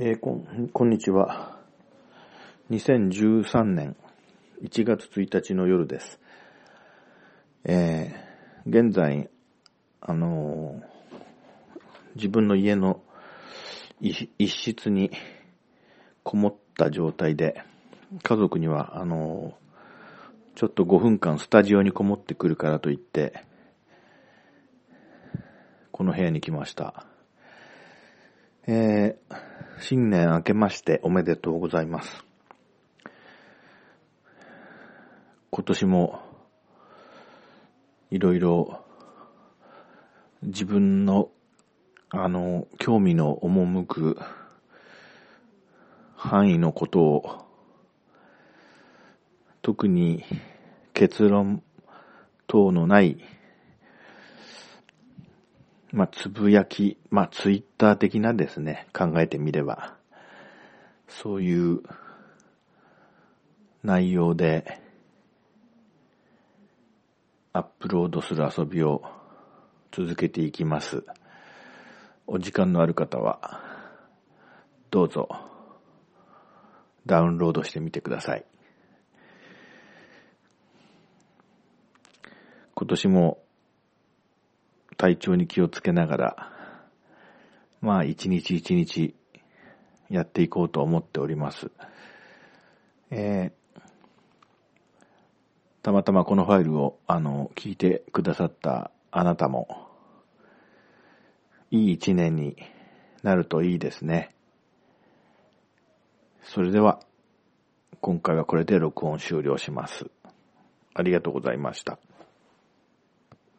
えーこん、こんにちは。2013年1月1日の夜です。えー現在、あのー自分の家の一室にこもった状態で、家族には、あのちょっと5分間スタジオにこもってくるからと言って、この部屋に来ました。え新年明けましておめでとうございます。今年もいろいろ自分のあの興味の赴く範囲のことを特に結論等のないまあ、つぶやき、まあ、ツイッター的なですね、考えてみれば、そういう内容で、アップロードする遊びを続けていきます。お時間のある方は、どうぞ、ダウンロードしてみてください。今年も体調に気をつけながら、まあ一日一日やっていこうと思っております。えーたまたまこのファイルを、あの、聞いてくださったあなたも、いい一年になるといいですね。それでは、今回はこれで録音終了します。ありがとうございました。